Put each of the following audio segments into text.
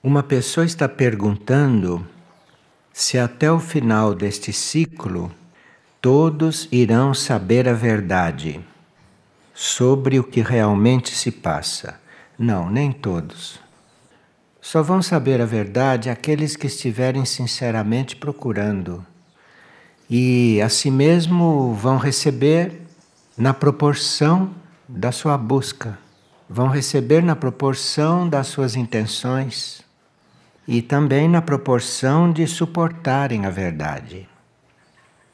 Uma pessoa está perguntando se até o final deste ciclo todos irão saber a verdade sobre o que realmente se passa. Não, nem todos. Só vão saber a verdade aqueles que estiverem sinceramente procurando. E assim mesmo vão receber na proporção da sua busca, vão receber na proporção das suas intenções e também na proporção de suportarem a verdade.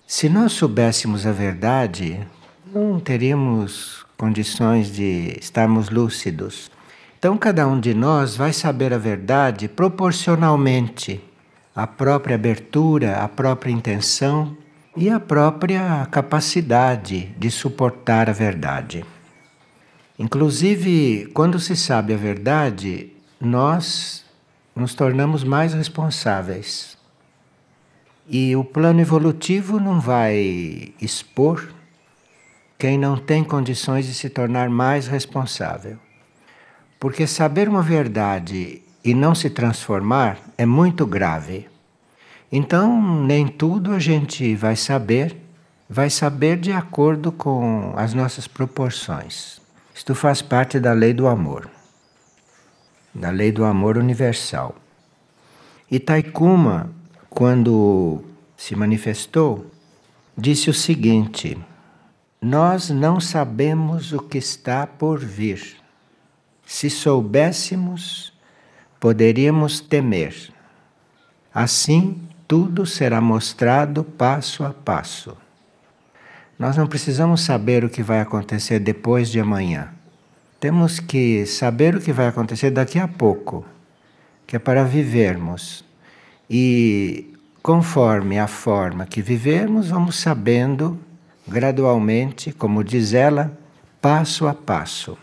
Se nós soubéssemos a verdade, não teríamos condições de estarmos lúcidos. Então, cada um de nós vai saber a verdade proporcionalmente à própria abertura, à própria intenção e à própria capacidade de suportar a verdade. Inclusive, quando se sabe a verdade, nós nos tornamos mais responsáveis. E o plano evolutivo não vai expor quem não tem condições de se tornar mais responsável. Porque saber uma verdade e não se transformar é muito grave. Então, nem tudo a gente vai saber, vai saber de acordo com as nossas proporções. Isto faz parte da lei do amor da lei do amor universal. E Taikuma, quando se manifestou, disse o seguinte: Nós não sabemos o que está por vir. Se soubéssemos, poderíamos temer. Assim, tudo será mostrado passo a passo. Nós não precisamos saber o que vai acontecer depois de amanhã. Temos que saber o que vai acontecer daqui a pouco, que é para vivermos. E conforme a forma que vivemos, vamos sabendo gradualmente, como diz ela, passo a passo.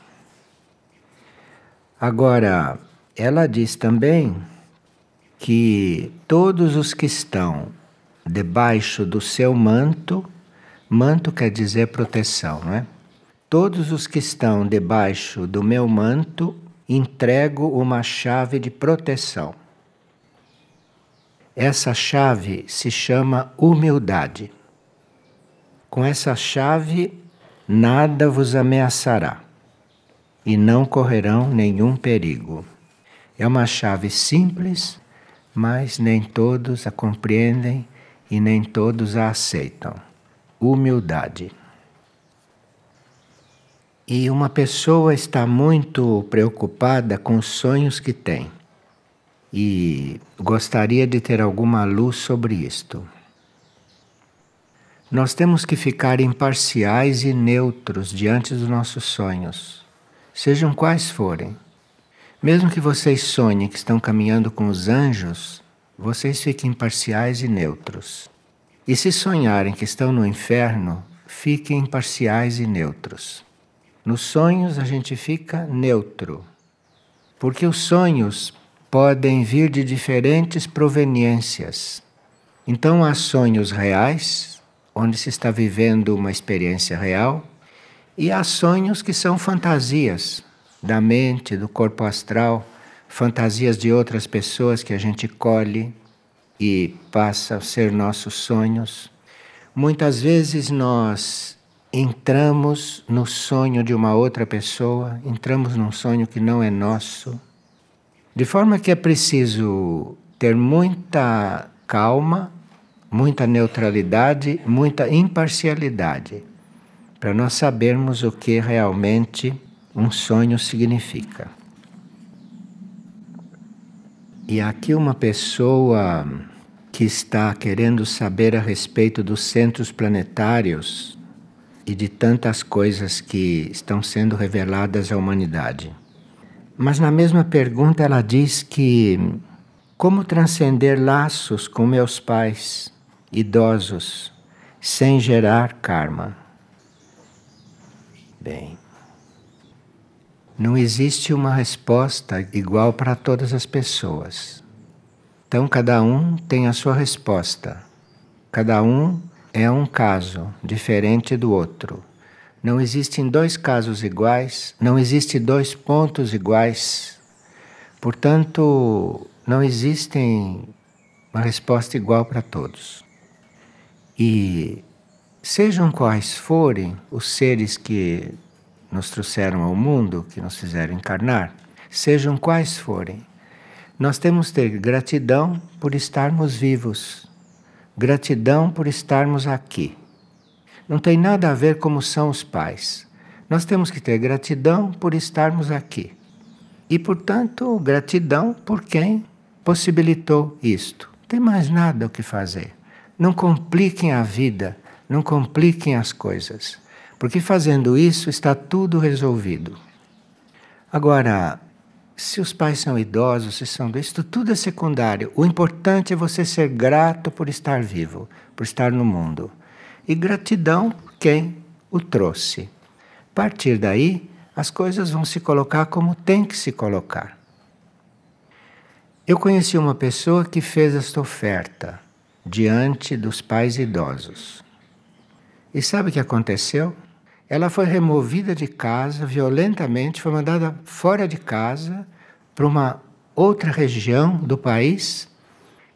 Agora, ela diz também que todos os que estão debaixo do seu manto, manto quer dizer proteção, não é? Todos os que estão debaixo do meu manto, entrego uma chave de proteção. Essa chave se chama humildade. Com essa chave, nada vos ameaçará e não correrão nenhum perigo. É uma chave simples, mas nem todos a compreendem e nem todos a aceitam. Humildade. E uma pessoa está muito preocupada com os sonhos que tem e gostaria de ter alguma luz sobre isto. Nós temos que ficar imparciais e neutros diante dos nossos sonhos, sejam quais forem. Mesmo que vocês sonhem que estão caminhando com os anjos, vocês fiquem imparciais e neutros. E se sonharem que estão no inferno, fiquem imparciais e neutros. Nos sonhos a gente fica neutro, porque os sonhos podem vir de diferentes proveniências. Então há sonhos reais, onde se está vivendo uma experiência real, e há sonhos que são fantasias da mente, do corpo astral, fantasias de outras pessoas que a gente colhe e passa a ser nossos sonhos. Muitas vezes nós entramos no sonho de uma outra pessoa, entramos num sonho que não é nosso. De forma que é preciso ter muita calma, muita neutralidade, muita imparcialidade, para nós sabermos o que realmente um sonho significa. E aqui uma pessoa que está querendo saber a respeito dos centros planetários e de tantas coisas que estão sendo reveladas à humanidade. Mas na mesma pergunta ela diz que como transcender laços com meus pais idosos sem gerar karma? Bem, não existe uma resposta igual para todas as pessoas. Então cada um tem a sua resposta. Cada um é um caso diferente do outro. Não existem dois casos iguais, não existem dois pontos iguais. Portanto, não existem uma resposta igual para todos. E sejam quais forem os seres que nos trouxeram ao mundo, que nos fizeram encarnar, sejam quais forem, nós temos que ter gratidão por estarmos vivos, gratidão por estarmos aqui. Não tem nada a ver como são os pais. Nós temos que ter gratidão por estarmos aqui. E, portanto, gratidão por quem possibilitou isto. Não tem mais nada o que fazer. Não compliquem a vida, não compliquem as coisas, porque fazendo isso está tudo resolvido. Agora, se os pais são idosos, se são isto tudo é secundário. O importante é você ser grato por estar vivo, por estar no mundo. E gratidão quem o trouxe. A partir daí, as coisas vão se colocar como tem que se colocar. Eu conheci uma pessoa que fez esta oferta diante dos pais idosos. E sabe o que aconteceu? Ela foi removida de casa violentamente, foi mandada fora de casa para uma outra região do país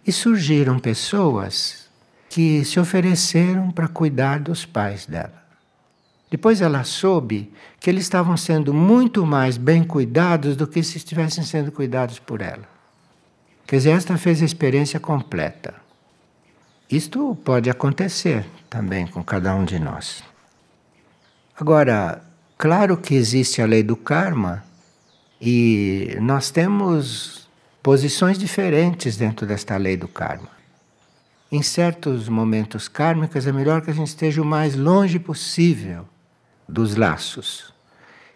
e surgiram pessoas que se ofereceram para cuidar dos pais dela. Depois ela soube que eles estavam sendo muito mais bem cuidados do que se estivessem sendo cuidados por ela. Quer dizer, esta fez a experiência completa. Isto pode acontecer também com cada um de nós. Agora, claro que existe a lei do karma e nós temos posições diferentes dentro desta lei do karma. Em certos momentos kármicos é melhor que a gente esteja o mais longe possível dos laços.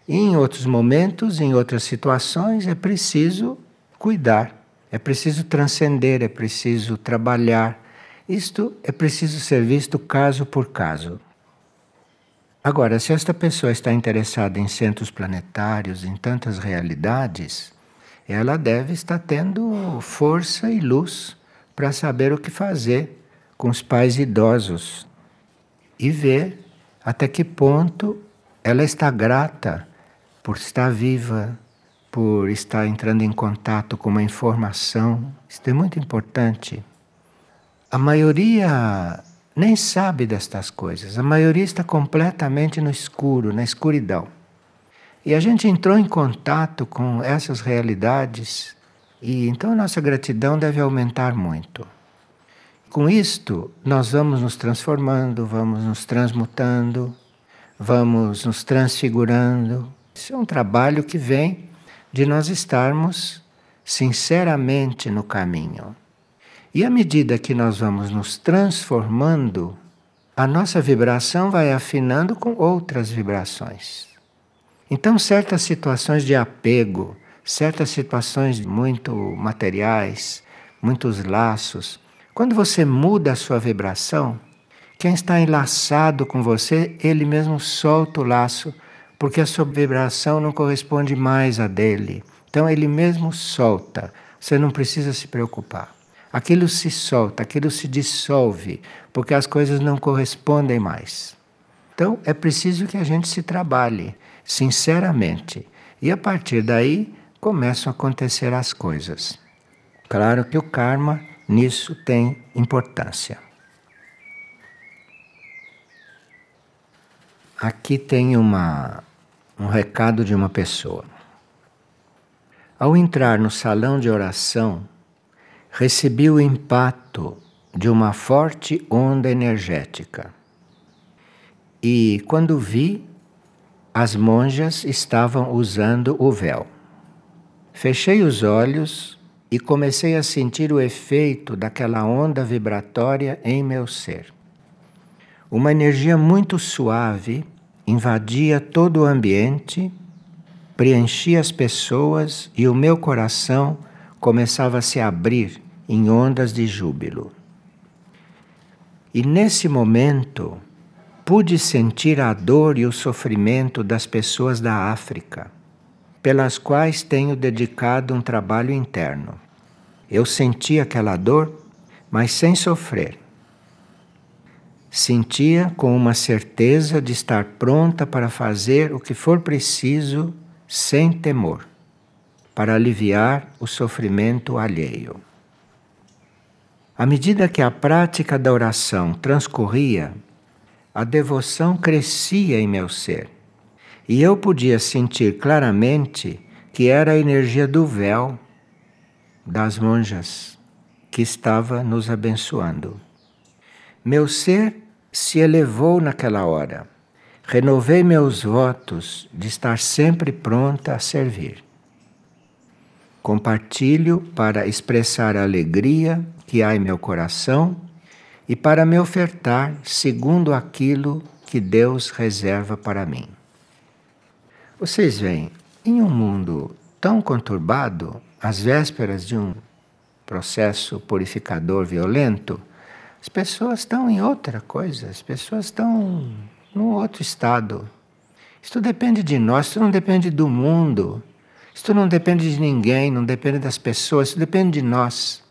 E em outros momentos, em outras situações, é preciso cuidar, é preciso transcender, é preciso trabalhar. Isto é preciso ser visto caso por caso. Agora, se esta pessoa está interessada em centros planetários, em tantas realidades, ela deve estar tendo força e luz para saber o que fazer com os pais idosos e ver até que ponto ela está grata por estar viva, por estar entrando em contato com uma informação. Isso é muito importante. A maioria nem sabe destas coisas. A maioria está completamente no escuro, na escuridão. E a gente entrou em contato com essas realidades e então a nossa gratidão deve aumentar muito. Com isto, nós vamos nos transformando, vamos nos transmutando, vamos nos transfigurando. Isso é um trabalho que vem de nós estarmos sinceramente no caminho. E à medida que nós vamos nos transformando, a nossa vibração vai afinando com outras vibrações. Então, certas situações de apego, certas situações muito materiais, muitos laços, quando você muda a sua vibração, quem está enlaçado com você, ele mesmo solta o laço, porque a sua vibração não corresponde mais a dele. Então ele mesmo solta. Você não precisa se preocupar aquilo se solta, aquilo se dissolve, porque as coisas não correspondem mais. Então é preciso que a gente se trabalhe sinceramente e a partir daí começam a acontecer as coisas. Claro que o karma nisso tem importância. Aqui tem uma, um recado de uma pessoa. Ao entrar no salão de oração, recebi o impacto de uma forte onda energética. E quando vi, as monjas estavam usando o véu. Fechei os olhos e comecei a sentir o efeito daquela onda vibratória em meu ser. Uma energia muito suave invadia todo o ambiente, preenchia as pessoas e o meu coração começava a se abrir em ondas de júbilo. E nesse momento pude sentir a dor e o sofrimento das pessoas da África, pelas quais tenho dedicado um trabalho interno. Eu senti aquela dor, mas sem sofrer. Sentia com uma certeza de estar pronta para fazer o que for preciso sem temor. Para aliviar o sofrimento alheio. À medida que a prática da oração transcorria, a devoção crescia em meu ser. E eu podia sentir claramente que era a energia do véu das monjas que estava nos abençoando. Meu ser se elevou naquela hora. Renovei meus votos de estar sempre pronta a servir. Compartilho para expressar a alegria que há em meu coração e para me ofertar segundo aquilo que Deus reserva para mim. Vocês veem, em um mundo tão conturbado, às vésperas de um processo purificador violento, as pessoas estão em outra coisa, as pessoas estão num outro estado. Isto depende de nós, isto não depende do mundo, isto não depende de ninguém, não depende das pessoas, isto depende de nós.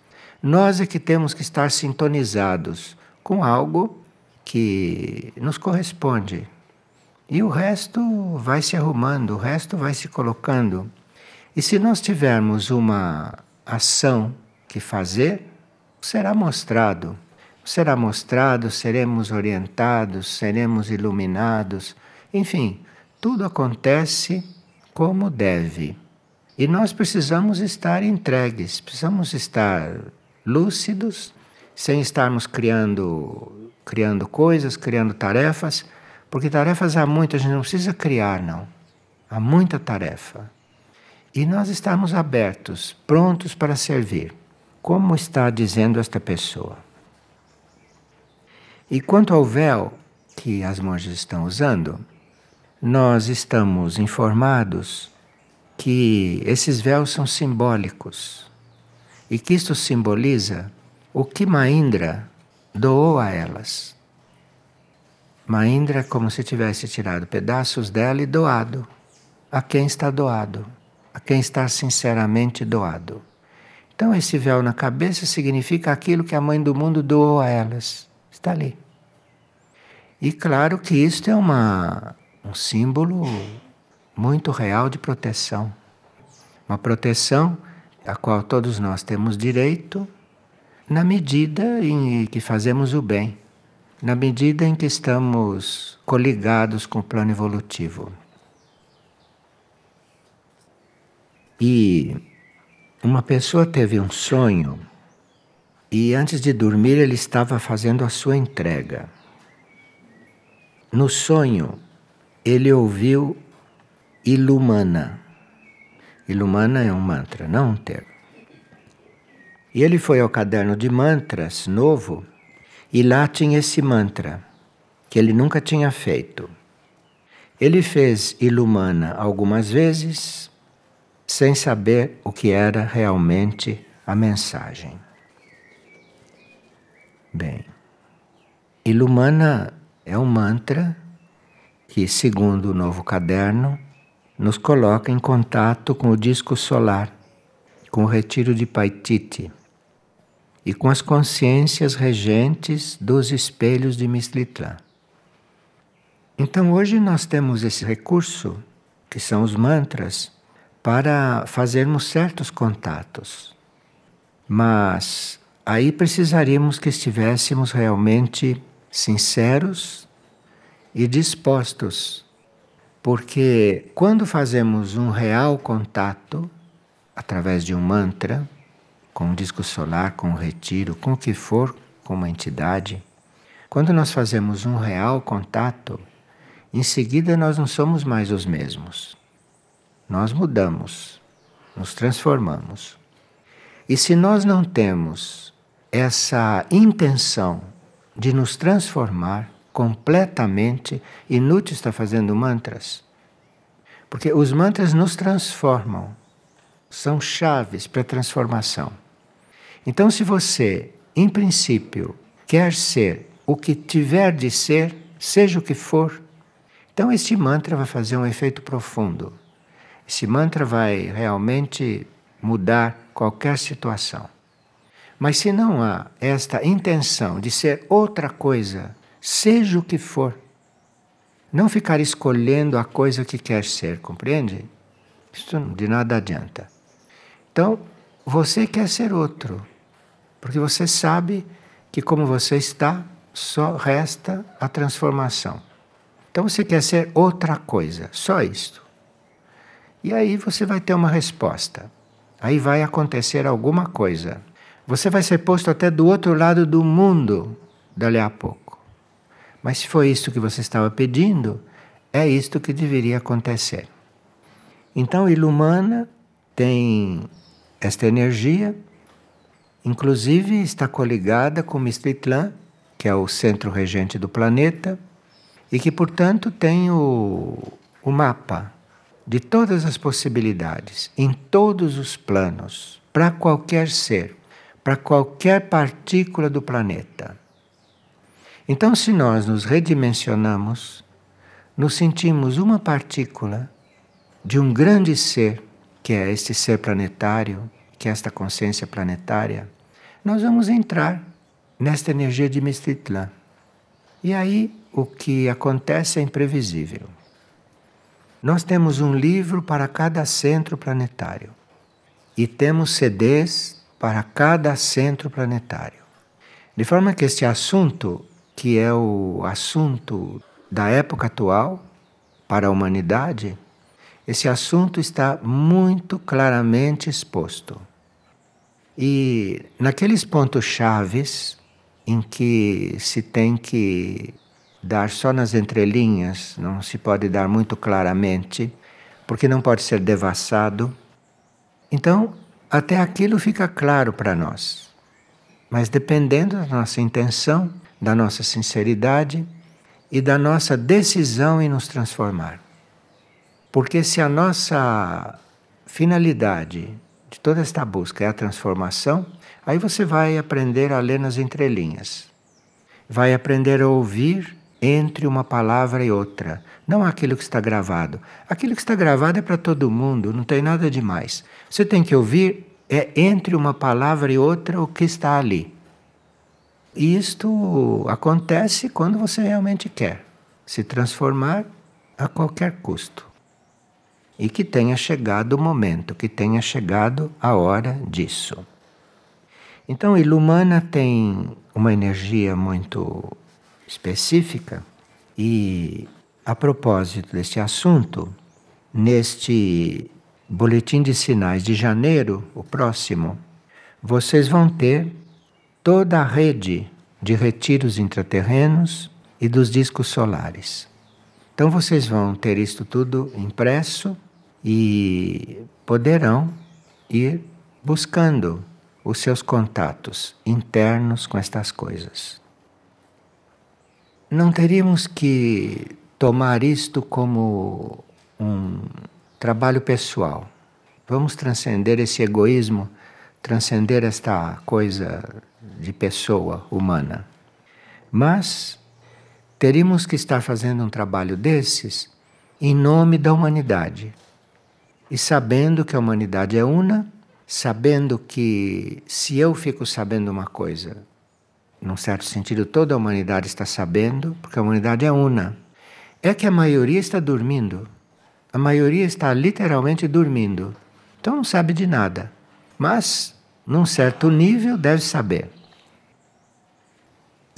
Nós é que temos que estar sintonizados com algo que nos corresponde. E o resto vai se arrumando, o resto vai se colocando. E se nós tivermos uma ação que fazer, será mostrado. Será mostrado, seremos orientados, seremos iluminados. Enfim, tudo acontece como deve. E nós precisamos estar entregues, precisamos estar lúcidos, sem estarmos criando, criando coisas, criando tarefas, porque tarefas há muitas, a gente não precisa criar, não. Há muita tarefa. E nós estamos abertos, prontos para servir, como está dizendo esta pessoa. E quanto ao véu que as monjas estão usando, nós estamos informados que esses véus são simbólicos e que isto simboliza o que Maindra doou a elas. Maindra é como se tivesse tirado pedaços dela e doado a quem está doado, a quem está sinceramente doado. Então, esse véu na cabeça significa aquilo que a mãe do mundo doou a elas. Está ali. E claro que isto é uma, um símbolo muito real de proteção. Uma proteção a qual todos nós temos direito, na medida em que fazemos o bem, na medida em que estamos coligados com o plano evolutivo. E uma pessoa teve um sonho e antes de dormir ele estava fazendo a sua entrega. No sonho, ele ouviu Ilumana. Ilumana é um mantra, não um termo. E ele foi ao caderno de mantras novo e lá tinha esse mantra que ele nunca tinha feito. Ele fez Ilumana algumas vezes sem saber o que era realmente a mensagem. Bem, Ilumana é um mantra que, segundo o novo caderno, nos coloca em contato com o disco solar, com o retiro de Paititi e com as consciências regentes dos espelhos de Mistlitlã. Então hoje nós temos esse recurso, que são os mantras, para fazermos certos contatos. Mas aí precisaríamos que estivéssemos realmente sinceros e dispostos porque quando fazemos um real contato, através de um mantra, com um disco solar, com um retiro, com o que for, com uma entidade, quando nós fazemos um real contato, em seguida nós não somos mais os mesmos. Nós mudamos, nos transformamos. E se nós não temos essa intenção de nos transformar, completamente inútil estar fazendo mantras. Porque os mantras nos transformam, são chaves para a transformação. Então, se você, em princípio, quer ser o que tiver de ser, seja o que for, então este mantra vai fazer um efeito profundo. Esse mantra vai realmente mudar qualquer situação. Mas se não há esta intenção de ser outra coisa seja o que for. Não ficar escolhendo a coisa que quer ser, compreende? Isso de nada adianta. Então, você quer ser outro, porque você sabe que como você está, só resta a transformação. Então você quer ser outra coisa, só isto. E aí você vai ter uma resposta. Aí vai acontecer alguma coisa. Você vai ser posto até do outro lado do mundo dali a pouco. Mas se foi isso que você estava pedindo, é isto que deveria acontecer. Então, Ilumana tem esta energia, inclusive está coligada com Mistitlan, que é o centro regente do planeta, e que, portanto, tem o, o mapa de todas as possibilidades, em todos os planos, para qualquer ser, para qualquer partícula do planeta. Então, se nós nos redimensionamos, nos sentimos uma partícula de um grande ser, que é este ser planetário, que é esta consciência planetária, nós vamos entrar nesta energia de Mistitlan. E aí o que acontece é imprevisível. Nós temos um livro para cada centro planetário e temos CDs para cada centro planetário. De forma que este assunto, que é o assunto da época atual para a humanidade, esse assunto está muito claramente exposto. E naqueles pontos chaves em que se tem que dar só nas entrelinhas, não se pode dar muito claramente, porque não pode ser devassado. Então, até aquilo fica claro para nós. Mas dependendo da nossa intenção, da nossa sinceridade e da nossa decisão em nos transformar. Porque se a nossa finalidade de toda esta busca é a transformação, aí você vai aprender a ler nas entrelinhas. Vai aprender a ouvir entre uma palavra e outra. Não aquilo que está gravado. Aquilo que está gravado é para todo mundo, não tem nada demais. Você tem que ouvir é entre uma palavra e outra o que está ali. Isto acontece quando você realmente quer se transformar a qualquer custo. E que tenha chegado o momento, que tenha chegado a hora disso. Então, Ilumana tem uma energia muito específica. E a propósito deste assunto, neste boletim de sinais de janeiro, o próximo, vocês vão ter toda a rede de retiros intraterrenos e dos discos solares. Então vocês vão ter isto tudo impresso e poderão ir buscando os seus contatos internos com estas coisas não teríamos que tomar isto como um trabalho pessoal. Vamos transcender esse egoísmo, transcender esta coisa de pessoa humana. Mas teríamos que estar fazendo um trabalho desses em nome da humanidade. E sabendo que a humanidade é una, sabendo que se eu fico sabendo uma coisa, num certo sentido, toda a humanidade está sabendo, porque a humanidade é una. É que a maioria está dormindo. A maioria está literalmente dormindo. Então não sabe de nada. Mas, num certo nível, deve saber.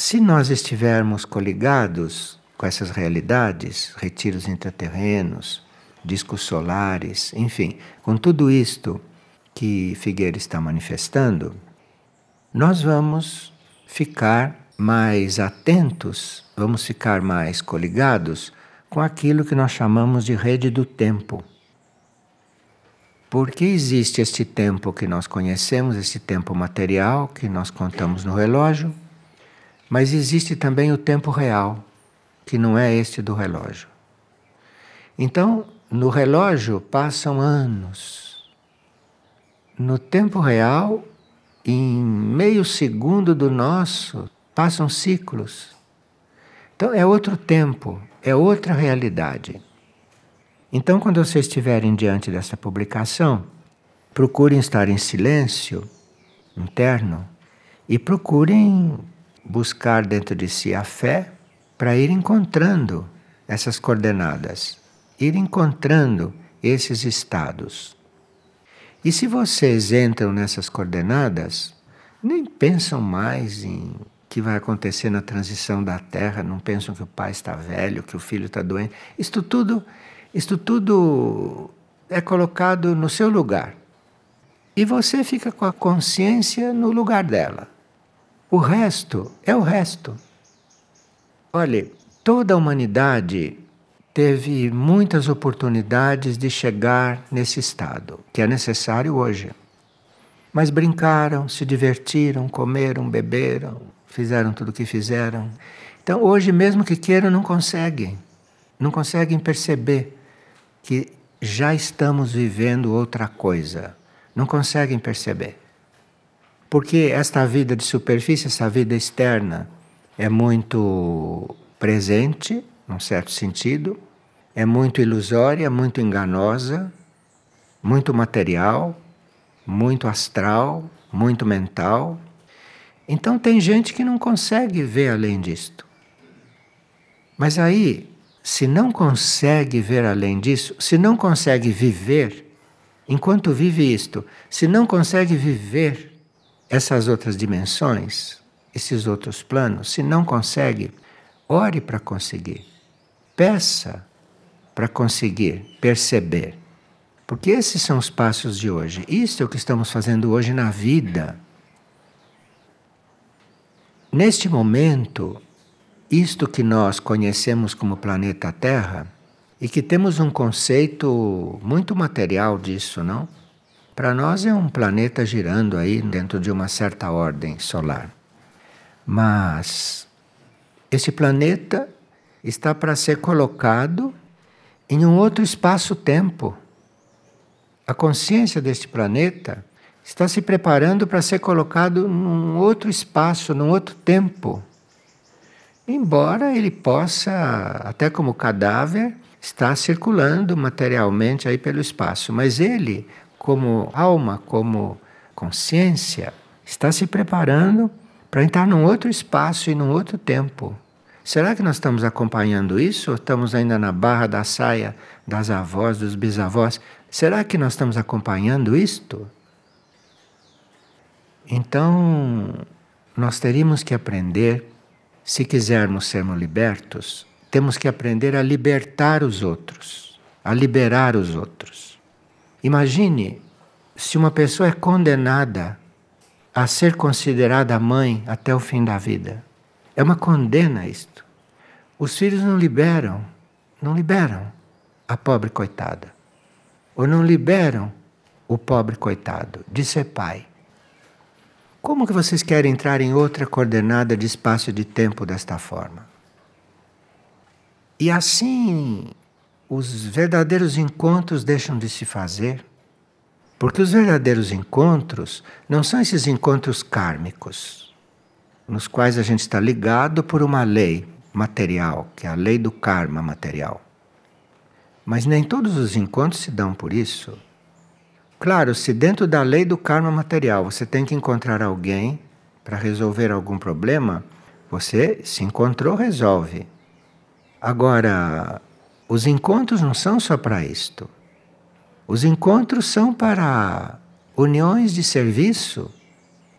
Se nós estivermos coligados com essas realidades, retiros intraterrenos, discos solares, enfim, com tudo isto que Figueira está manifestando, nós vamos ficar mais atentos, vamos ficar mais coligados com aquilo que nós chamamos de rede do tempo. Porque existe este tempo que nós conhecemos, este tempo material que nós contamos no relógio, mas existe também o tempo real, que não é este do relógio. Então, no relógio passam anos. No tempo real em meio segundo do nosso passam ciclos. Então é outro tempo, é outra realidade. Então, quando vocês estiverem diante dessa publicação, procurem estar em silêncio interno e procurem buscar dentro de si a fé para ir encontrando essas coordenadas, ir encontrando esses estados. E se vocês entram nessas coordenadas, nem pensam mais em que vai acontecer na transição da Terra, não pensam que o pai está velho, que o filho está doente. Isto tudo, isto tudo é colocado no seu lugar. E você fica com a consciência no lugar dela. O resto é o resto. Olhe, toda a humanidade teve muitas oportunidades de chegar nesse estado, que é necessário hoje. Mas brincaram, se divertiram, comeram, beberam, fizeram tudo o que fizeram. Então, hoje, mesmo que queiram, não conseguem. Não conseguem perceber que já estamos vivendo outra coisa. Não conseguem perceber. Porque esta vida de superfície, essa vida externa, é muito presente, num certo sentido, é muito ilusória, muito enganosa, muito material, muito astral, muito mental. Então tem gente que não consegue ver além disto. Mas aí, se não consegue ver além disso, se não consegue viver, enquanto vive isto, se não consegue viver essas outras dimensões, esses outros planos, se não consegue, ore para conseguir. Peça para conseguir perceber. Porque esses são os passos de hoje. Isso é o que estamos fazendo hoje na vida. Neste momento, isto que nós conhecemos como planeta Terra, e que temos um conceito muito material disso, não? Para nós é um planeta girando aí dentro de uma certa ordem solar. Mas esse planeta está para ser colocado em um outro espaço-tempo. A consciência deste planeta está se preparando para ser colocado num outro espaço, num outro tempo. Embora ele possa, até como cadáver, estar circulando materialmente aí pelo espaço, mas ele, como alma, como consciência, está se preparando para entrar num outro espaço e num outro tempo. Será que nós estamos acompanhando isso ou estamos ainda na barra da saia das avós, dos bisavós? Será que nós estamos acompanhando isto? Então, nós teríamos que aprender, se quisermos sermos libertos, temos que aprender a libertar os outros, a liberar os outros. Imagine se uma pessoa é condenada a ser considerada mãe até o fim da vida. É uma condena isto. Os filhos não liberam, não liberam a pobre coitada. Ou não liberam o pobre coitado de ser pai. Como que vocês querem entrar em outra coordenada de espaço e de tempo desta forma? E assim os verdadeiros encontros deixam de se fazer. Porque os verdadeiros encontros não são esses encontros kármicos nos quais a gente está ligado por uma lei material, que é a lei do karma material. Mas nem todos os encontros se dão por isso. Claro, se dentro da lei do karma material você tem que encontrar alguém para resolver algum problema, você se encontrou, resolve. Agora, os encontros não são só para isto. Os encontros são para uniões de serviço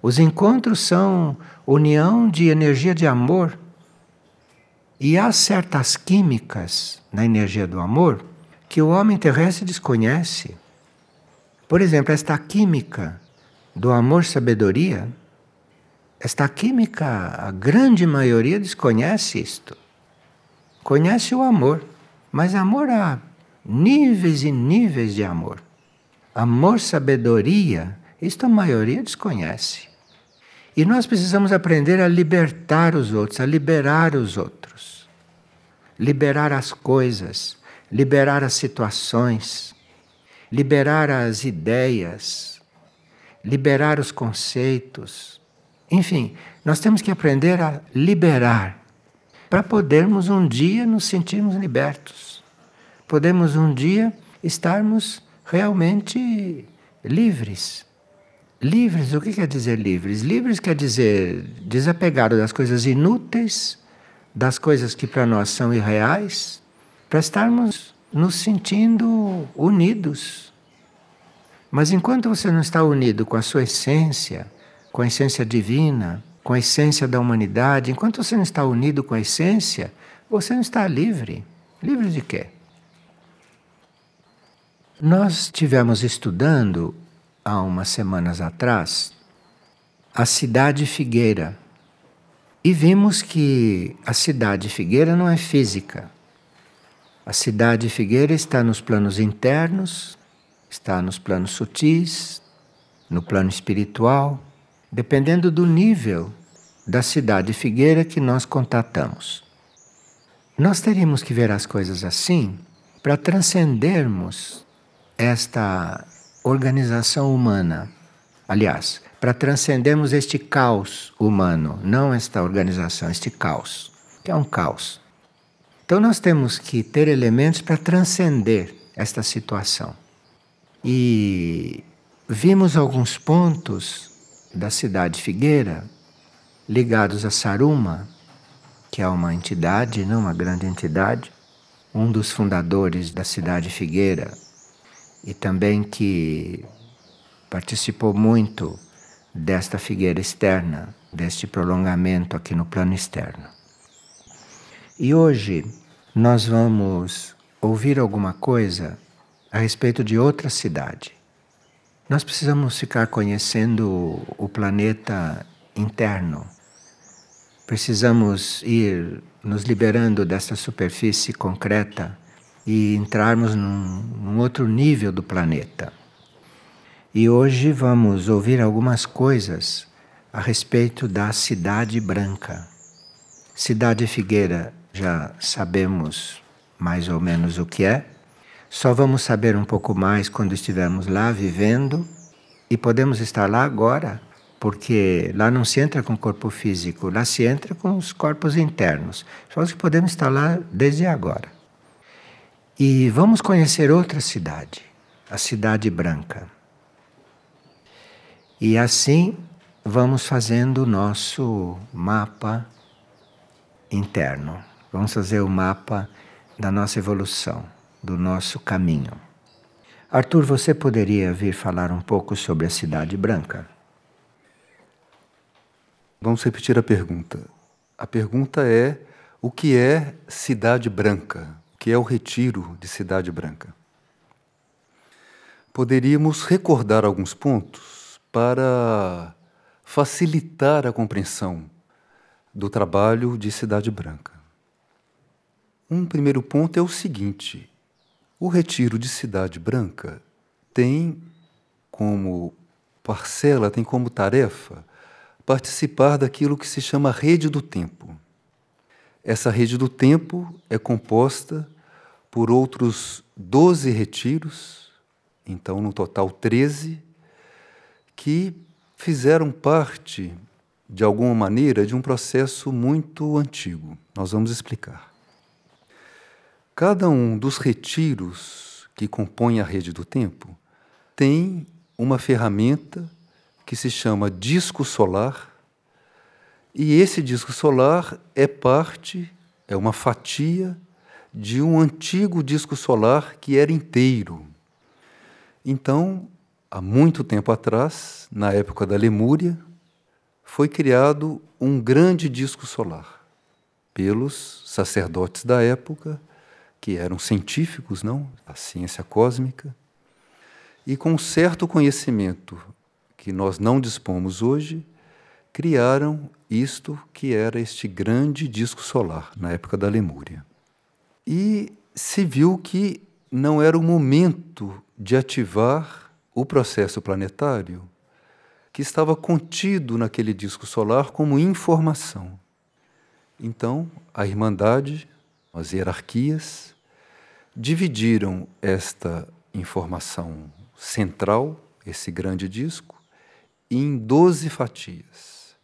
os encontros são união de energia de amor. E há certas químicas na energia do amor que o homem terrestre desconhece. Por exemplo, esta química do amor-sabedoria, esta química, a grande maioria desconhece isto. Conhece o amor, mas amor há níveis e níveis de amor. Amor-sabedoria, isto a maioria desconhece. E nós precisamos aprender a libertar os outros, a liberar os outros. Liberar as coisas, liberar as situações, liberar as ideias, liberar os conceitos. Enfim, nós temos que aprender a liberar para podermos um dia nos sentirmos libertos. Podemos um dia estarmos realmente livres. Livres, o que quer dizer livres? Livres quer dizer desapegado das coisas inúteis, das coisas que para nós são irreais, para estarmos nos sentindo unidos. Mas enquanto você não está unido com a sua essência, com a essência divina, com a essência da humanidade, enquanto você não está unido com a essência, você não está livre. Livre de quê? Nós tivemos estudando há umas semanas atrás a cidade Figueira e vimos que a cidade Figueira não é física. A cidade Figueira está nos planos internos, está nos planos sutis, no plano espiritual, dependendo do nível da cidade Figueira que nós contatamos. Nós teríamos que ver as coisas assim para transcendermos esta organização humana. Aliás, para transcendermos este caos humano, não esta organização, este caos, que é um caos. Então nós temos que ter elementos para transcender esta situação. E vimos alguns pontos da cidade Figueira ligados a Saruma, que é uma entidade, não uma grande entidade, um dos fundadores da cidade Figueira, e também que participou muito desta figueira externa, deste prolongamento aqui no plano externo. E hoje nós vamos ouvir alguma coisa a respeito de outra cidade. Nós precisamos ficar conhecendo o planeta interno. Precisamos ir nos liberando dessa superfície concreta e entrarmos num, num outro nível do planeta. E hoje vamos ouvir algumas coisas a respeito da Cidade Branca. Cidade Figueira, já sabemos mais ou menos o que é, só vamos saber um pouco mais quando estivermos lá vivendo e podemos estar lá agora, porque lá não se entra com o corpo físico, lá se entra com os corpos internos. Só que podemos estar lá desde agora. E vamos conhecer outra cidade, a Cidade Branca. E assim vamos fazendo o nosso mapa interno. Vamos fazer o mapa da nossa evolução, do nosso caminho. Arthur, você poderia vir falar um pouco sobre a Cidade Branca? Vamos repetir a pergunta. A pergunta é: o que é Cidade Branca? que é o retiro de Cidade Branca. Poderíamos recordar alguns pontos para facilitar a compreensão do trabalho de Cidade Branca. Um primeiro ponto é o seguinte: o retiro de Cidade Branca tem como parcela, tem como tarefa participar daquilo que se chama rede do tempo. Essa rede do tempo é composta por outros 12 retiros, então no total 13, que fizeram parte, de alguma maneira, de um processo muito antigo. Nós vamos explicar. Cada um dos retiros que compõem a rede do tempo tem uma ferramenta que se chama disco solar e esse disco solar é parte, é uma fatia de um antigo disco solar que era inteiro. Então, há muito tempo atrás, na época da Lemúria, foi criado um grande disco solar pelos sacerdotes da época, que eram científicos, não, a ciência cósmica, e com certo conhecimento que nós não dispomos hoje, criaram isto que era este grande disco solar na época da Lemúria. E se viu que não era o momento de ativar o processo planetário que estava contido naquele disco solar como informação. Então, a Irmandade, as hierarquias, dividiram esta informação central, esse grande disco, em 12 fatias.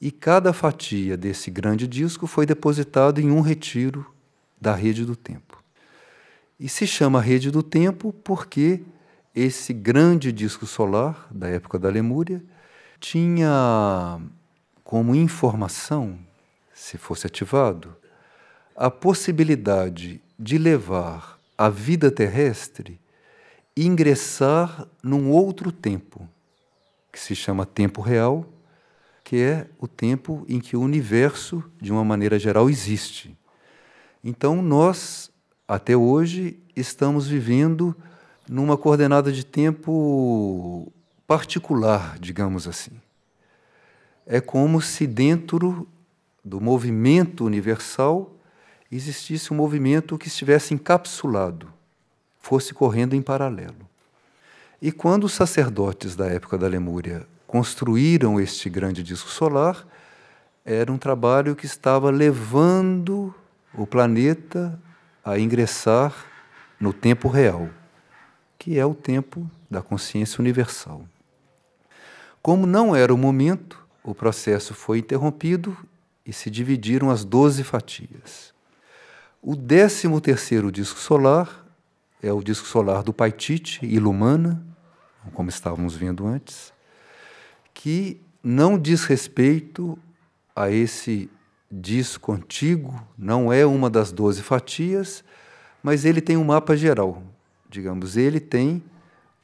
E cada fatia desse grande disco foi depositado em um retiro da rede do tempo. E se chama rede do tempo porque esse grande disco solar da época da Lemúria tinha como informação, se fosse ativado, a possibilidade de levar a vida terrestre ingressar num outro tempo, que se chama tempo real, que é o tempo em que o universo, de uma maneira geral, existe. Então, nós, até hoje, estamos vivendo numa coordenada de tempo particular, digamos assim. É como se dentro do movimento universal existisse um movimento que estivesse encapsulado, fosse correndo em paralelo. E quando os sacerdotes da época da Lemúria construíram este grande disco solar, era um trabalho que estava levando o planeta a ingressar no tempo real, que é o tempo da consciência universal. Como não era o momento, o processo foi interrompido e se dividiram as doze fatias. O décimo terceiro disco solar é o disco solar do Paitite, Ilumana, como estávamos vendo antes, que não diz respeito a esse disco antigo, não é uma das doze fatias, mas ele tem um mapa geral. Digamos, ele tem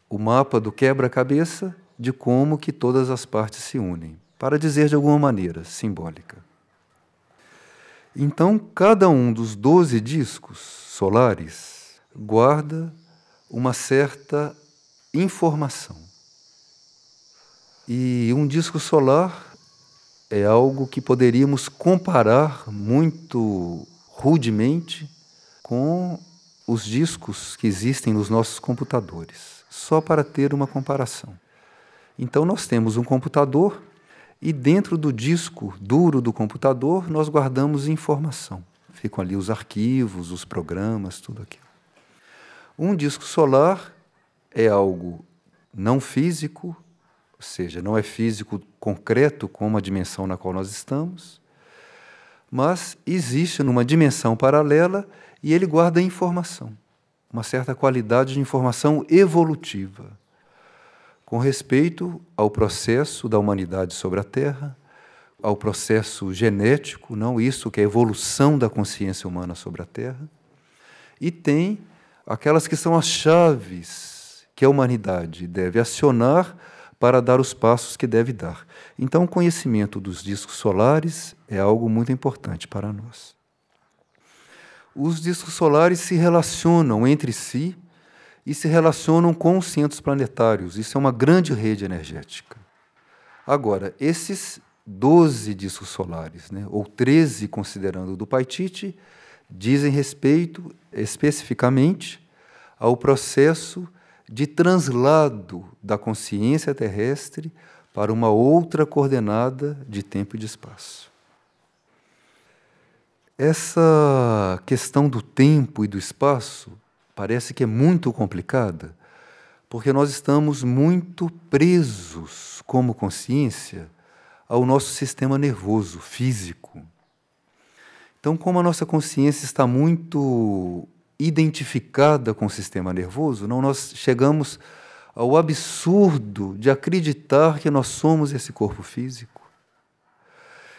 o mapa do quebra-cabeça de como que todas as partes se unem, para dizer de alguma maneira simbólica. Então, cada um dos doze discos solares guarda uma certa informação. E um disco solar é algo que poderíamos comparar muito rudemente com os discos que existem nos nossos computadores, só para ter uma comparação. Então, nós temos um computador e dentro do disco duro do computador nós guardamos informação. Ficam ali os arquivos, os programas, tudo aquilo. Um disco solar é algo não físico, ou seja, não é físico concreto como a dimensão na qual nós estamos, mas existe numa dimensão paralela e ele guarda informação, uma certa qualidade de informação evolutiva com respeito ao processo da humanidade sobre a Terra, ao processo genético, não isso que é a evolução da consciência humana sobre a Terra, e tem aquelas que são as chaves que a humanidade deve acionar para dar os passos que deve dar. Então, o conhecimento dos discos solares é algo muito importante para nós. Os discos solares se relacionam entre si e se relacionam com os centros planetários. Isso é uma grande rede energética. Agora, esses 12 discos solares, né, ou 13 considerando o do Paitite, dizem respeito especificamente ao processo de translado da consciência terrestre para uma outra coordenada de tempo e de espaço. Essa questão do tempo e do espaço parece que é muito complicada, porque nós estamos muito presos, como consciência, ao nosso sistema nervoso, físico. Então, como a nossa consciência está muito identificada com o sistema nervoso, não nós chegamos ao absurdo de acreditar que nós somos esse corpo físico.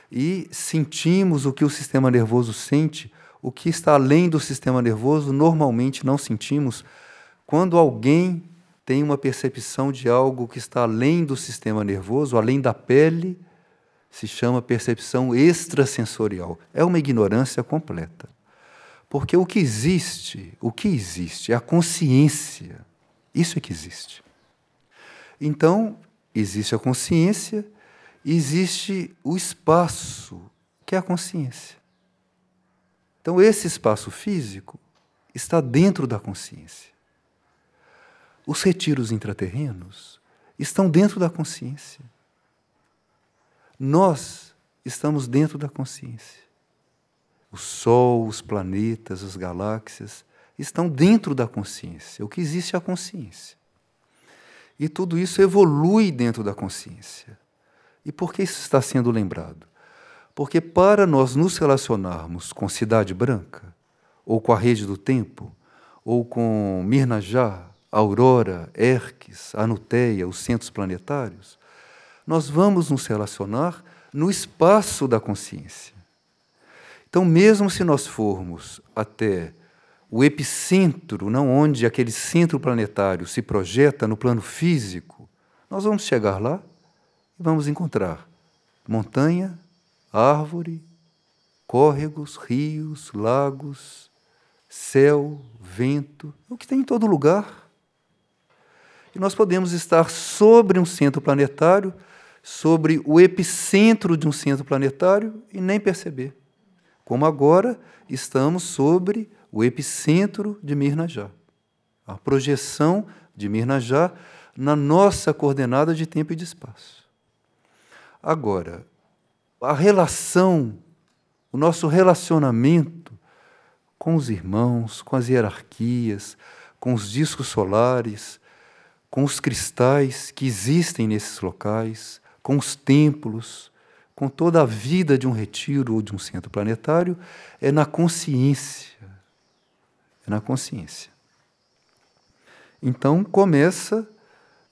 E sentimos o que o sistema nervoso sente o que está além do sistema nervoso, normalmente não sentimos. Quando alguém tem uma percepção de algo que está além do sistema nervoso, além da pele, se chama percepção extrasensorial. É uma ignorância completa. Porque o que existe, o que existe é a consciência. Isso é que existe. Então, existe a consciência, existe o espaço, que é a consciência. Então, esse espaço físico está dentro da consciência. Os retiros intraterrenos estão dentro da consciência. Nós estamos dentro da consciência. O Sol, os planetas, as galáxias estão dentro da consciência. O que existe é a consciência. E tudo isso evolui dentro da consciência. E por que isso está sendo lembrado? Porque para nós nos relacionarmos com Cidade Branca, ou com a Rede do Tempo, ou com Mirnajá, Aurora, Erques, Anuteia, os centros planetários, nós vamos nos relacionar no espaço da consciência. Então, mesmo se nós formos até o epicentro, não onde aquele centro planetário se projeta no plano físico, nós vamos chegar lá e vamos encontrar montanha, árvore, córregos, rios, lagos, céu, vento, o que tem em todo lugar. E nós podemos estar sobre um centro planetário, sobre o epicentro de um centro planetário e nem perceber. Como agora estamos sobre o epicentro de Mirnajá, a projeção de Mirnajá na nossa coordenada de tempo e de espaço. Agora, a relação, o nosso relacionamento com os irmãos, com as hierarquias, com os discos solares, com os cristais que existem nesses locais, com os templos, com toda a vida de um retiro ou de um centro planetário, é na consciência na consciência. Então começa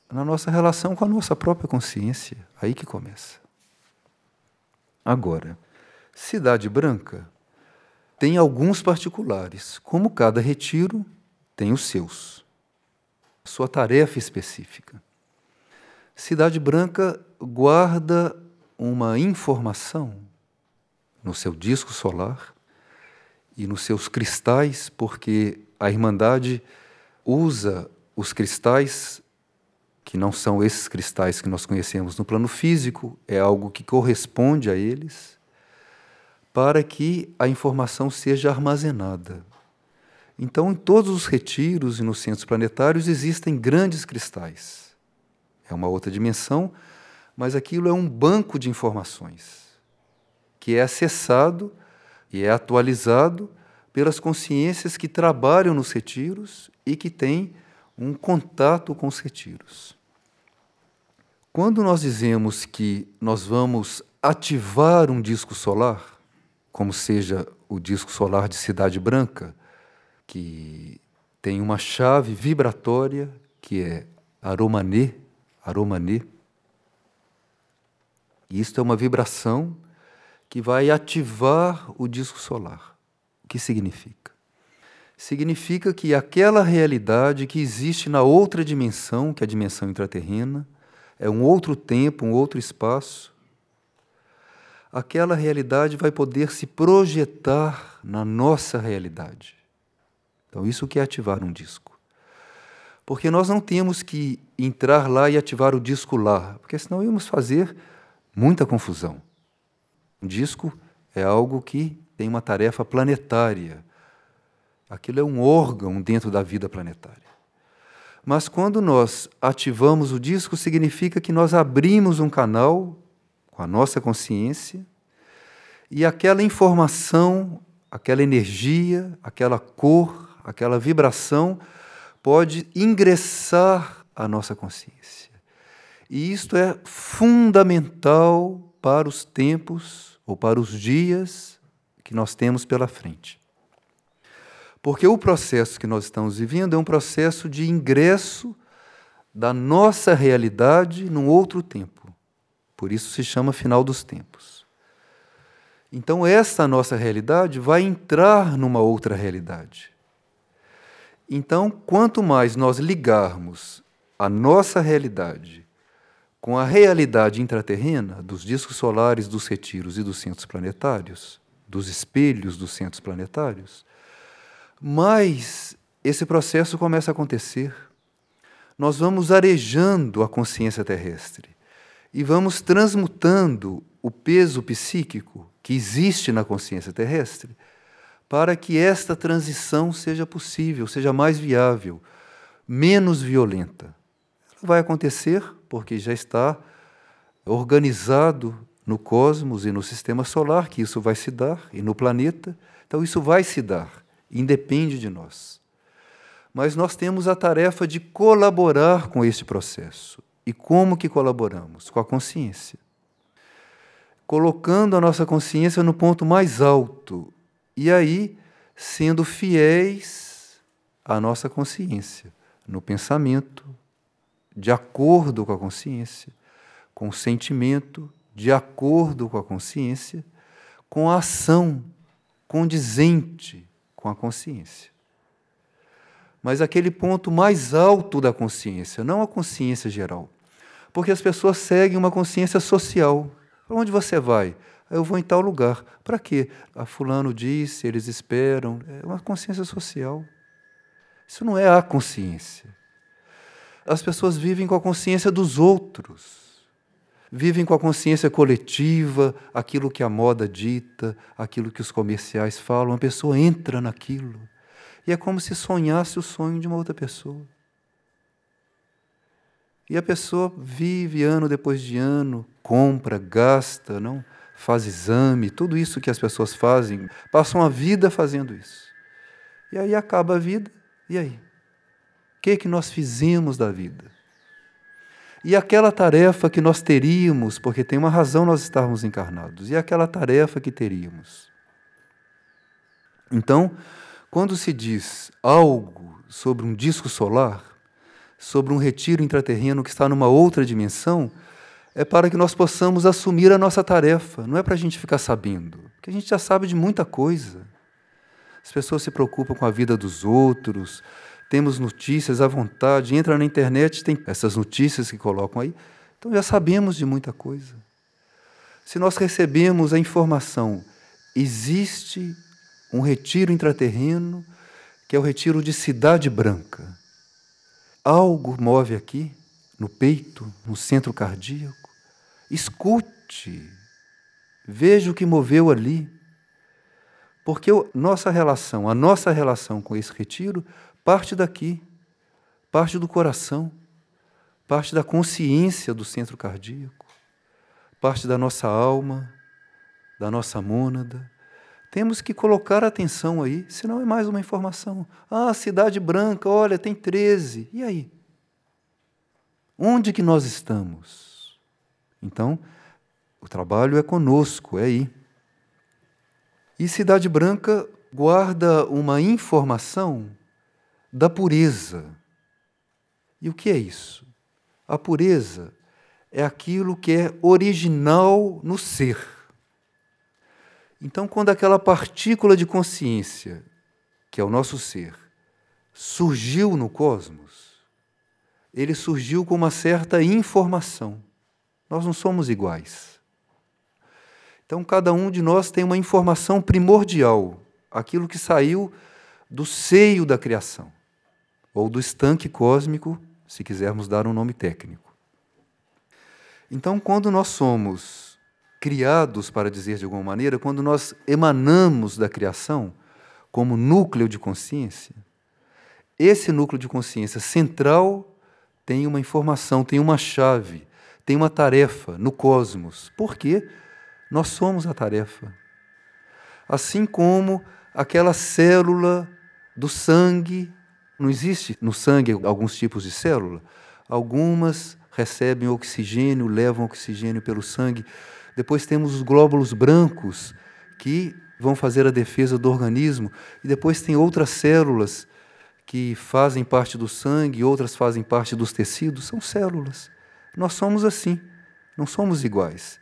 na nossa relação com a nossa própria consciência, aí que começa. Agora, Cidade Branca tem alguns particulares, como cada retiro tem os seus, sua tarefa específica. Cidade Branca guarda uma informação no seu disco solar e nos seus cristais, porque a Irmandade usa os cristais, que não são esses cristais que nós conhecemos no plano físico, é algo que corresponde a eles, para que a informação seja armazenada. Então, em todos os retiros e nos centros planetários existem grandes cristais. É uma outra dimensão, mas aquilo é um banco de informações que é acessado e é atualizado pelas consciências que trabalham nos retiros e que têm um contato com os retiros. Quando nós dizemos que nós vamos ativar um disco solar, como seja o disco solar de Cidade Branca, que tem uma chave vibratória que é aromanê, aromanê. E isto é uma vibração que vai ativar o disco solar. O que significa? Significa que aquela realidade que existe na outra dimensão, que é a dimensão intraterrena, é um outro tempo, um outro espaço, aquela realidade vai poder se projetar na nossa realidade. Então, isso que é ativar um disco. Porque nós não temos que entrar lá e ativar o disco lá, porque senão íamos fazer muita confusão. Um disco é algo que tem uma tarefa planetária. Aquilo é um órgão dentro da vida planetária. Mas quando nós ativamos o disco, significa que nós abrimos um canal com a nossa consciência e aquela informação, aquela energia, aquela cor, aquela vibração pode ingressar à nossa consciência. E isto é fundamental para os tempos ou para os dias que nós temos pela frente. Porque o processo que nós estamos vivendo é um processo de ingresso da nossa realidade num outro tempo. Por isso se chama final dos tempos. Então, essa nossa realidade vai entrar numa outra realidade. Então, quanto mais nós ligarmos a nossa realidade com a realidade intraterrena dos discos solares, dos retiros e dos centros planetários, dos espelhos dos centros planetários, mais esse processo começa a acontecer. Nós vamos arejando a consciência terrestre e vamos transmutando o peso psíquico que existe na consciência terrestre para que esta transição seja possível, seja mais viável, menos violenta. Vai acontecer porque já está organizado no cosmos e no sistema solar que isso vai se dar, e no planeta. Então, isso vai se dar, independe de nós. Mas nós temos a tarefa de colaborar com esse processo. E como que colaboramos? Com a consciência. Colocando a nossa consciência no ponto mais alto. E aí, sendo fiéis à nossa consciência, no pensamento, de acordo com a consciência, com o sentimento, de acordo com a consciência, com a ação condizente com a consciência. mas aquele ponto mais alto da consciência, não a consciência geral. Porque as pessoas seguem uma consciência social. Para onde você vai? Eu vou em tal lugar. Para quê? A fulano disse, eles esperam. É uma consciência social. Isso não é a consciência. As pessoas vivem com a consciência dos outros. Vivem com a consciência coletiva, aquilo que a moda dita, aquilo que os comerciais falam. A pessoa entra naquilo. E é como se sonhasse o sonho de uma outra pessoa. E a pessoa vive ano depois de ano, compra, gasta, não? faz exame, tudo isso que as pessoas fazem, passam a vida fazendo isso. E aí acaba a vida, e aí? O que, é que nós fizemos da vida? E aquela tarefa que nós teríamos, porque tem uma razão nós estarmos encarnados, e aquela tarefa que teríamos. Então, quando se diz algo sobre um disco solar, sobre um retiro intraterreno que está numa outra dimensão, é para que nós possamos assumir a nossa tarefa, não é para a gente ficar sabendo, porque a gente já sabe de muita coisa. As pessoas se preocupam com a vida dos outros, temos notícias à vontade, entra na internet, tem essas notícias que colocam aí, então já sabemos de muita coisa. Se nós recebemos a informação, existe um retiro intraterreno, que é o retiro de Cidade Branca. Algo move aqui, no peito, no centro cardíaco. Escute, veja o que moveu ali. Porque nossa relação, a nossa relação com esse retiro parte daqui, parte do coração, parte da consciência do centro cardíaco, parte da nossa alma, da nossa mônada. Temos que colocar atenção aí, senão é mais uma informação. Ah, Cidade Branca, olha, tem 13. E aí? Onde que nós estamos? Então, o trabalho é conosco, é aí. E Cidade Branca guarda uma informação da pureza. E o que é isso? A pureza é aquilo que é original no ser. Então, quando aquela partícula de consciência, que é o nosso ser, surgiu no cosmos, ele surgiu com uma certa informação. Nós não somos iguais. Então, cada um de nós tem uma informação primordial, aquilo que saiu do seio da criação, ou do estanque cósmico, se quisermos dar um nome técnico. Então, quando nós somos criados, para dizer de alguma maneira, quando nós emanamos da criação como núcleo de consciência, esse núcleo de consciência central tem uma informação, tem uma chave tem uma tarefa no cosmos. Por quê? Nós somos a tarefa. Assim como aquela célula do sangue, não existe no sangue alguns tipos de célula? Algumas recebem oxigênio, levam oxigênio pelo sangue. Depois temos os glóbulos brancos, que vão fazer a defesa do organismo. E depois tem outras células que fazem parte do sangue, outras fazem parte dos tecidos. São células. Nós somos assim, não somos iguais.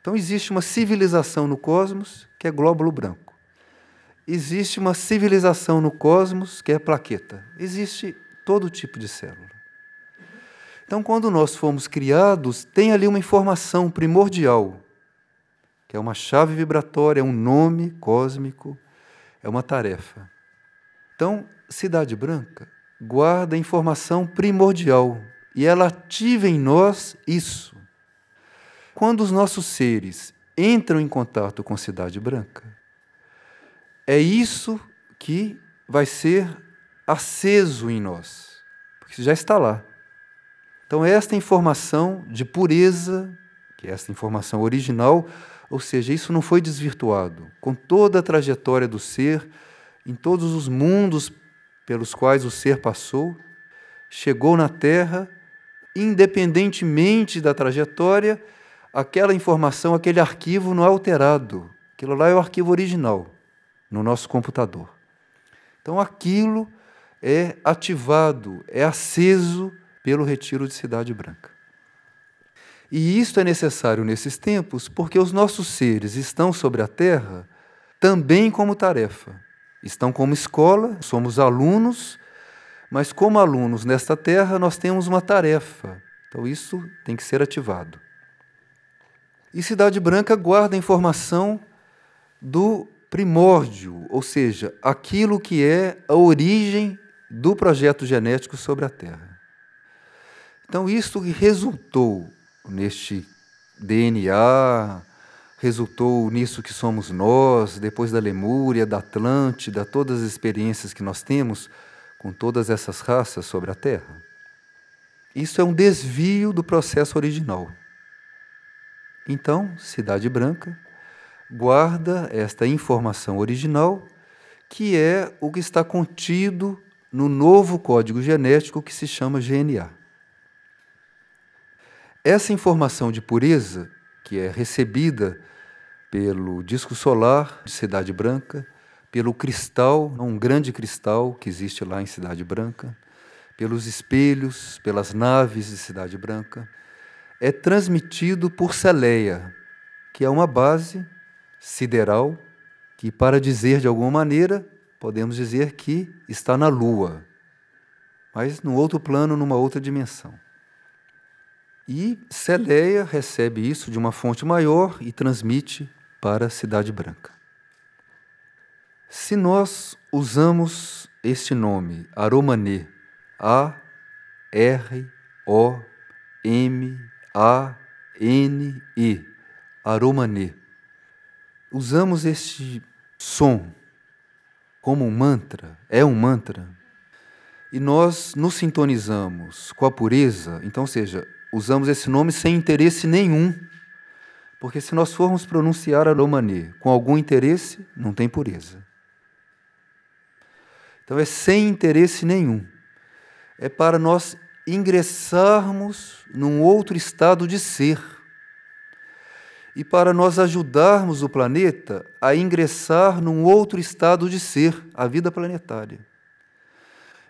Então existe uma civilização no cosmos que é glóbulo branco. Existe uma civilização no cosmos que é plaqueta. Existe todo tipo de célula. Então, quando nós fomos criados, tem ali uma informação primordial, que é uma chave vibratória, é um nome cósmico, é uma tarefa. Então, Cidade Branca guarda a informação primordial e ela ativa em nós isso. Quando os nossos seres entram em contato com Cidade Branca, é isso que vai ser aceso em nós, porque já está lá. Então, esta informação de pureza, que é esta informação original, ou seja, isso não foi desvirtuado. Com toda a trajetória do ser, em todos os mundos pelos quais o ser passou, chegou na Terra independentemente da trajetória, aquela informação, aquele arquivo não é alterado. Aquilo lá é o arquivo original no nosso computador. Então aquilo é ativado, é aceso pelo retiro de Cidade Branca. E isto é necessário nesses tempos porque os nossos seres estão sobre a Terra também como tarefa. Estão como escola, somos alunos Mas como alunos nesta terra, nós temos uma tarefa. Então isso tem que ser ativado. E Cidade Branca guarda a informação do primórdio, ou seja, aquilo que é a origem do projeto genético sobre a Terra. Então, que resultou neste DNA, resultou nisso que somos nós, depois da Lemúria, da Atlântida, todas as experiências que nós temos com todas essas raças sobre a Terra. Isso é um desvio do processo original. Então, Cidade Branca guarda esta informação original, que é o que está contido no novo código genético que se chama GNA. Essa informação de pureza, que é recebida pelo disco solar de Cidade Branca, pelo cristal, um grande cristal que existe lá em Cidade Branca, pelos espelhos, pelas naves de Cidade Branca, é transmitido por Celeia, que é uma base sideral, que, para dizer de alguma maneira, podemos dizer que está na Lua, mas num outro plano, numa outra dimensão. E Celeia recebe isso de uma fonte maior e transmite para a Cidade Branca. Se nós usamos este nome, Aromanê, A, R, O, M, A, N, E, Aromanê, usamos este som como um mantra, é um mantra, e nós nos sintonizamos com a pureza, então, seja, usamos esse nome sem interesse nenhum, porque se nós formos pronunciar Aromanê com algum interesse, não tem pureza. Então é sem interesse nenhum. É para nós ingressarmos num outro estado de ser e para nós ajudarmos o planeta a ingressar num outro estado de ser, a vida planetária.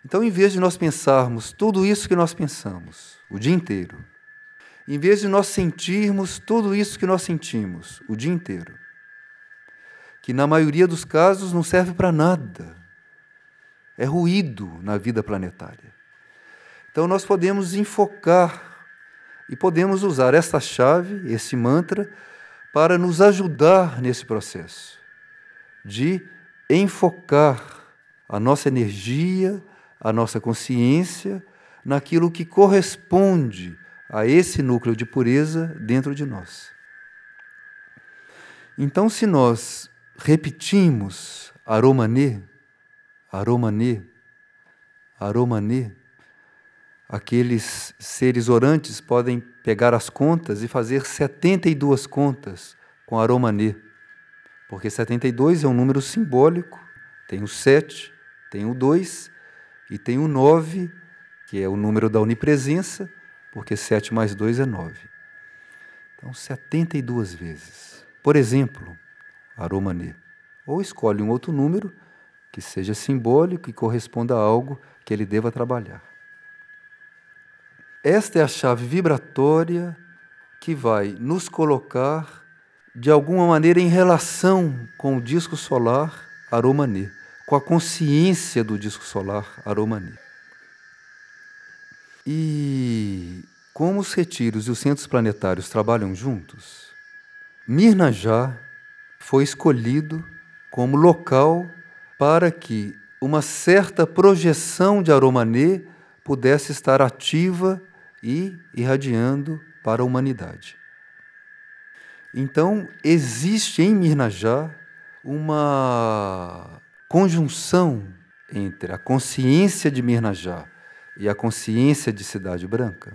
Então, em vez de nós pensarmos tudo isso que nós pensamos o dia inteiro, em vez de nós sentirmos tudo isso que nós sentimos o dia inteiro, que na maioria dos casos não serve para nada, é ruído na vida planetária. Então, nós podemos enfocar e podemos usar essa chave, esse mantra, para nos ajudar nesse processo de enfocar a nossa energia, a nossa consciência naquilo que corresponde a esse núcleo de pureza dentro de nós. Então, se nós repetimos aromanê, aromanê, aromanê, aqueles seres orantes podem pegar as contas e fazer 72 contas com Aromanê. Porque 72 é um número simbólico, tem o 7, tem o 2 e tem o 9, que é o número da onipresença, porque 7 mais 2 é 9. Então, 72 vezes. Por exemplo, Aromanê. Ou escolhe um outro número que seja simbólico e corresponda a algo que ele deva trabalhar. Esta é a chave vibratória que vai nos colocar de alguma maneira em relação com o disco solar Aromanê, com a consciência do disco solar Aromanê. E como os retiros e os centros planetários trabalham juntos, Mirnajá foi escolhido como local para que uma certa projeção de Aromanê pudesse estar ativa e irradiando para a humanidade. Então, existe em Mirnajá uma conjunção entre a consciência de Mirnajá e a consciência de Cidade Branca,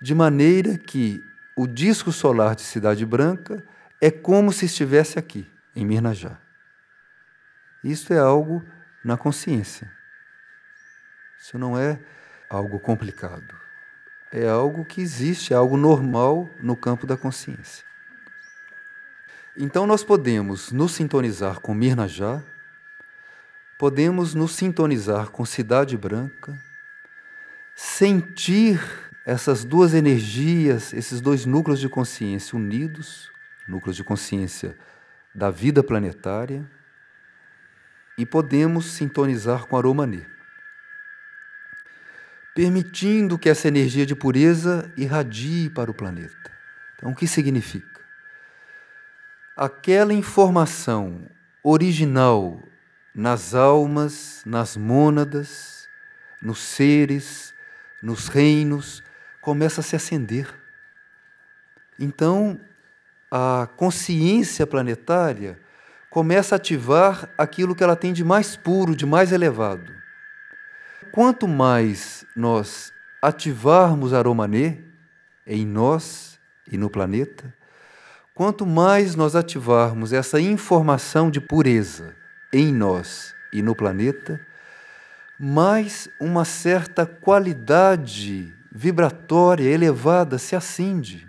de maneira que o disco solar de Cidade Branca é como se estivesse aqui, em Mirnajá. Isso é algo na consciência. Isso não é algo complicado é algo que existe, é algo normal no campo da consciência. Então nós podemos nos sintonizar com Mirnajá, podemos nos sintonizar com Cidade Branca, sentir essas duas energias, esses dois núcleos de consciência unidos, núcleos de consciência da vida planetária, e podemos sintonizar com Aromanê. Permitindo que essa energia de pureza irradie para o planeta. Então, o que significa? Aquela informação original nas almas, nas mônadas, nos seres, nos reinos, começa a se acender. Então, a consciência planetária começa a ativar aquilo que ela tem de mais puro, de mais elevado. Quanto mais nós ativarmos Aromanê em nós e no planeta, quanto mais nós ativarmos essa informação de pureza em nós e no planeta, mais uma certa qualidade vibratória elevada se acende.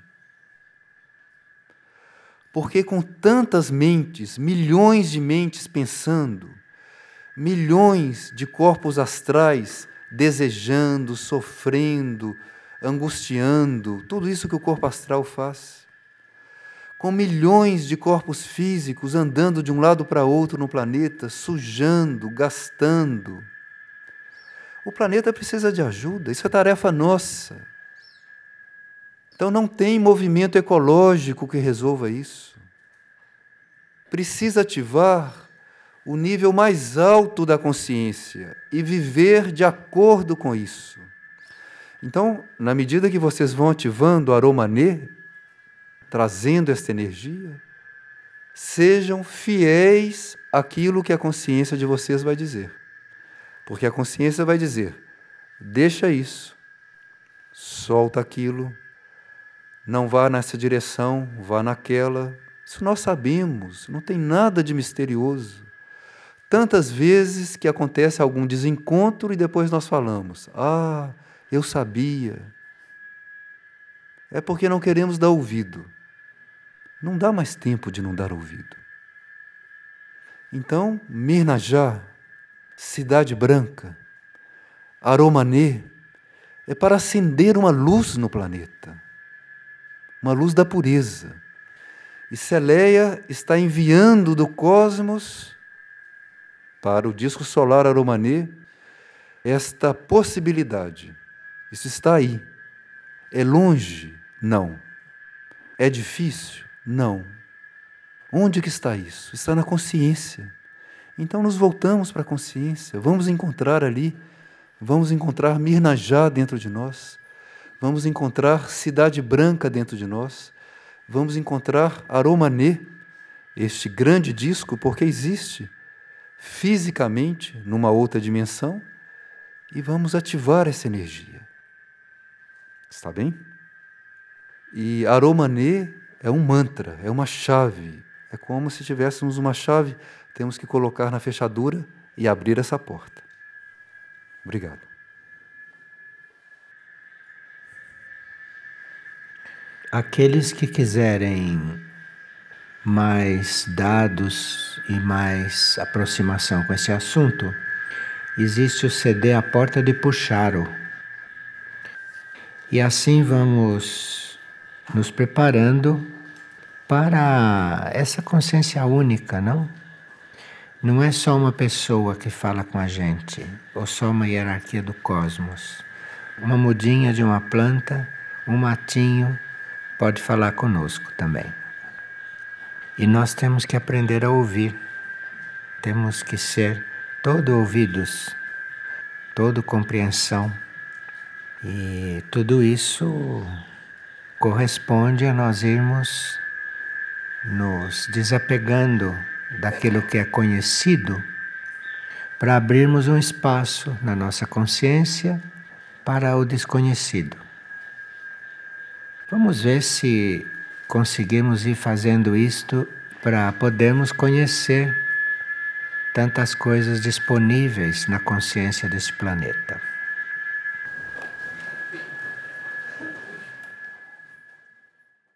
Porque com tantas mentes, milhões de mentes pensando, milhões de corpos astrais desejando, sofrendo, angustiando, tudo isso que o corpo astral faz. Com milhões de corpos físicos andando de um lado para outro no planeta, sujando, gastando. O planeta precisa de ajuda, isso é tarefa nossa. Então não tem movimento ecológico que resolva isso. Precisa ativar o nível mais alto da consciência e viver de acordo com isso. Então, na medida que vocês vão ativando o aromanê, trazendo esta energia, sejam fiéis àquilo que a consciência de vocês vai dizer. Porque a consciência vai dizer: deixa isso, solta aquilo, não vá nessa direção, vá naquela. Isso nós sabemos, não tem nada de misterioso. Tantas vezes que acontece algum desencontro e depois nós falamos: Ah, eu sabia. É porque não queremos dar ouvido. Não dá mais tempo de não dar ouvido. Então, Mirnajá, Cidade Branca, Aromanê, é para acender uma luz no planeta uma luz da pureza. E Celeia está enviando do cosmos para o disco solar Aromanê esta possibilidade. Isso está aí. É longe? Não. É difícil? Não. Onde que está isso? Está na consciência. Então nos voltamos para a consciência, vamos encontrar ali, vamos encontrar Mirnajá dentro de nós, vamos encontrar Cidade Branca dentro de nós, vamos encontrar Aromanê, este grande disco, porque existe fisicamente numa outra dimensão, e vamos ativar essa energia. Está bem? E Aromanê é um mantra, é uma chave. É como se tivéssemos uma chave, temos que colocar na fechadura e abrir essa porta. Obrigado. Aqueles que quiserem mais dados e mais aproximação com esse assunto, existe o CD A Porta de Puxaro. E assim vamos nos preparando para essa consciência única, não? Não é só uma pessoa que fala com a gente, ou só uma hierarquia do cosmos. Uma mudinha de uma planta, um matinho, pode falar conosco também. E nós temos que aprender a ouvir, temos que ser todo ouvidos, todo compreensão. E tudo isso corresponde a nós irmos nos desapegando daquilo que é conhecido para abrirmos um espaço na nossa consciência para o desconhecido. Vamos ver se conseguimos ir fazendo isto para podermos conhecer tantas coisas disponíveis na consciência deste planeta.